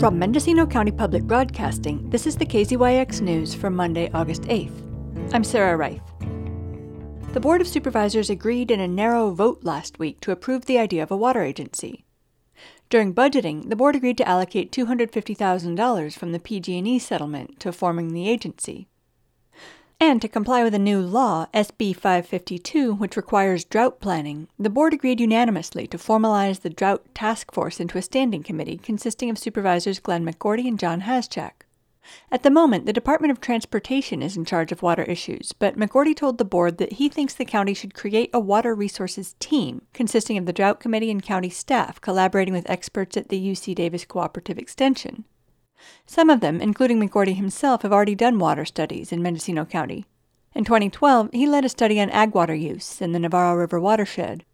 From Mendocino County Public Broadcasting, this is the KZYX News for Monday, August 8th. I'm Sarah Reith. The Board of Supervisors agreed in a narrow vote last week to approve the idea of a water agency. During budgeting, the board agreed to allocate $250,000 from the PG&E settlement to forming the agency. And to comply with a new law, SB 552, which requires drought planning, the board agreed unanimously to formalize the Drought Task Force into a standing committee consisting of supervisors Glenn McGourty and John Haschak. At the moment, the Department of Transportation is in charge of water issues, but McGourty told the board that he thinks the county should create a water resources team consisting of the Drought Committee and county staff collaborating with experts at the UC Davis Cooperative Extension. Some of them, including McGourty himself, have already done water studies in Mendocino County. In 2012, he led a study on ag water use in the Navarro River watershed.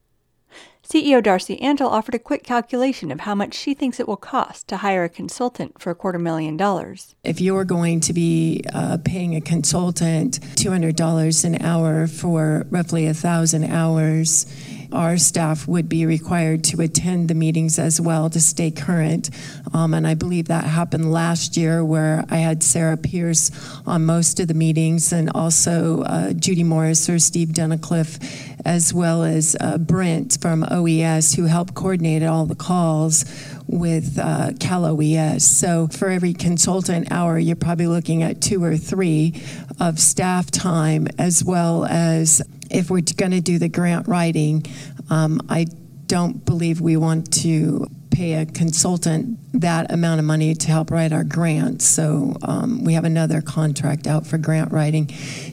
CEO Darcie Antle offered a quick calculation of how much she thinks it will cost to hire a consultant for a quarter million dollars. If you're going to be uh, paying a consultant $200 an hour for roughly a thousand hours, our staff would be required to attend the meetings as well to stay current. Um, and I believe that happened last year where I had Sarah Pierce on most of the meetings and also uh, Judy Morris or Steve Dunnicliff, as well as uh, Brent from OES who helped coordinate all the calls with uh, Cal OES. So for every consultant hour, you're probably looking at two or three of staff time as well as if we're going to do the grant writing, um, I don't believe we want to pay a consultant that amount of money to help write our grants. So um, we have another contract out for grant writing.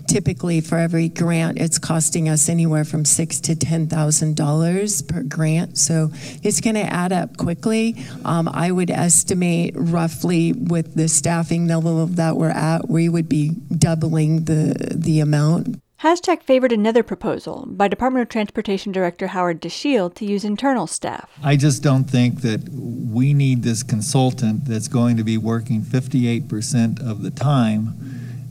Typically, for every grant, it's costing us anywhere from six to ten thousand dollars per grant. So it's going to add up quickly. Um, I would estimate roughly with the staffing level that we're at, we would be doubling the the amount. Haschak favored another proposal by Department of Transportation Director Howard Dashiell to use internal staff. I just don't think that we need this consultant that's going to be working 58% of the time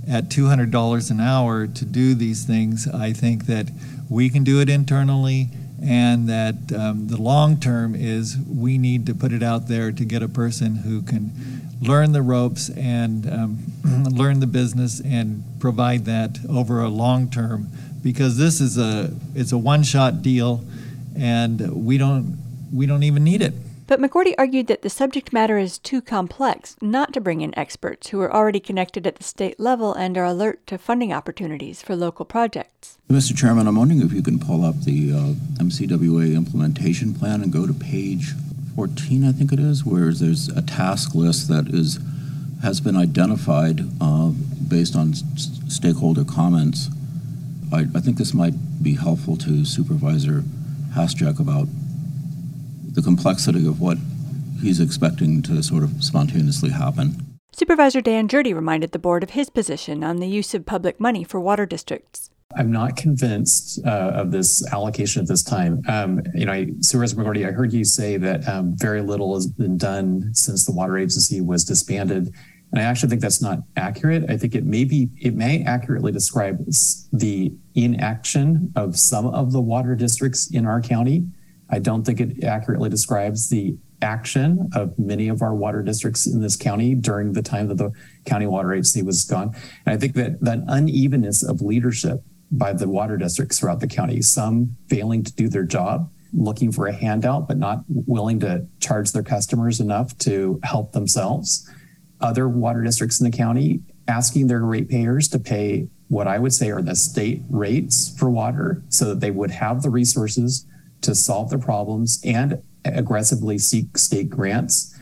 at $200 an hour to do these things. I think that we can do it internally and that um, the long term is we need to put it out there to get a person who can learn the ropes and um, learn the business and provide that over a long term because this is a it's a one shot deal and we don't we don't even need it. But McGourty argued that the subject matter is too complex not to bring in experts who are already connected at the state level and are alert to funding opportunities for local projects. Mr. Chairman, I'm wondering if you can pull up the uh, MCWA implementation plan and go to page 14, I think it is, where there's a task list that is has been identified uh, based on stakeholder comments. I, I, think this might be helpful to Supervisor Haschak about the complexity of what he's expecting to sort of spontaneously happen. Supervisor Dan Gjerde reminded the board of his position on the use of public money for water districts. I'm not convinced uh, of this allocation at this time. Um, you know, I, Supervisor McGourty, I heard you say that um, very little has been done since the water agency was disbanded, and I actually think that's not accurate. I think it may be it may accurately describe the inaction of some of the water districts in our county. I don't think it accurately describes the action of many of our water districts in this county during the time that the county water agency was gone. And I think that that unevenness of leadership by the water districts throughout the county, some failing to do their job, looking for a handout, but not willing to charge their customers enough to help themselves. Other water districts in the county asking their ratepayers to pay what I would say are the state rates for water so that they would have the resources to solve their problems and aggressively seek state grants.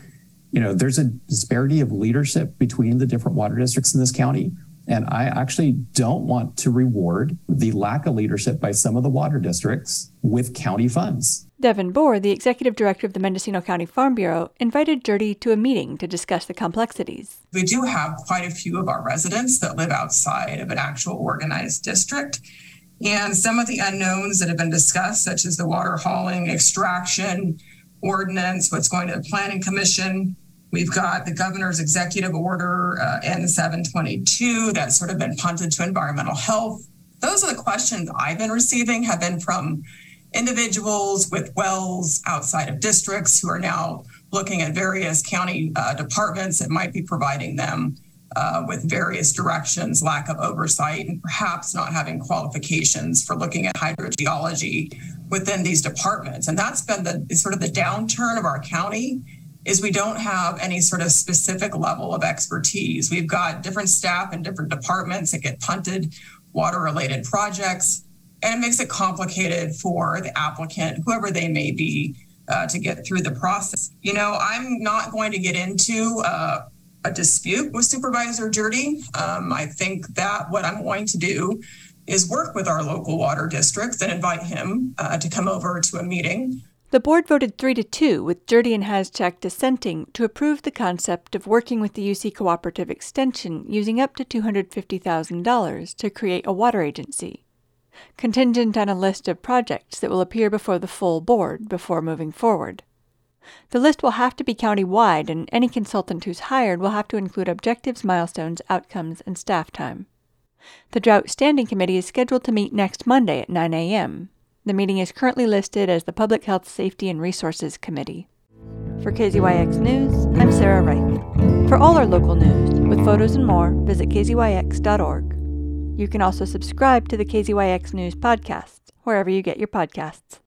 You know, there's a disparity of leadership between the different water districts in this county. And I actually don't want to reward the lack of leadership by some of the water districts with county funds. Devon Boer, the executive director of the Mendocino County Farm Bureau, invited Gjerde to a meeting to discuss the complexities. We do have quite a few of our residents that live outside of an actual organized district. And some of the unknowns that have been discussed, such as the water hauling, extraction ordinance, what's going to the planning commission, We've got the governor's executive order uh, N722 that's sort of been punted to environmental health. Those are the questions I've been receiving have been from individuals with wells outside of districts who are now looking at various county uh, departments that might be providing them uh, with various directions, lack of oversight, and perhaps not having qualifications for looking at hydrogeology within these departments. And that's been the sort of the downturn of our county is we don't have any sort of specific level of expertise. We've got different staff in different departments that get punted water related projects, and it makes it complicated for the applicant, whoever they may be, uh, to get through the process. You know, I'm not going to get into uh, a dispute with Supervisor Girty. Um, I think that what I'm going to do is work with our local water districts and invite him uh, to come over to a meeting. The board voted 3 to 2, with Girty and Haschak dissenting, to approve the concept of working with the UC Cooperative Extension using up to $250,000 to create a water agency, contingent on a list of projects that will appear before the full board before moving forward. The list will have to be county wide, and any consultant who's hired will have to include objectives, milestones, outcomes, and staff time. The Drought Standing Committee is scheduled to meet next Monday at 9 a.m. The meeting is currently listed as the Public Health Safety and Resources Committee. For KZYX News, I'm Sarah Reith. For all our local news, with photos and more, visit kzyx.org. You can also subscribe to the KZYX News podcast, wherever you get your podcasts.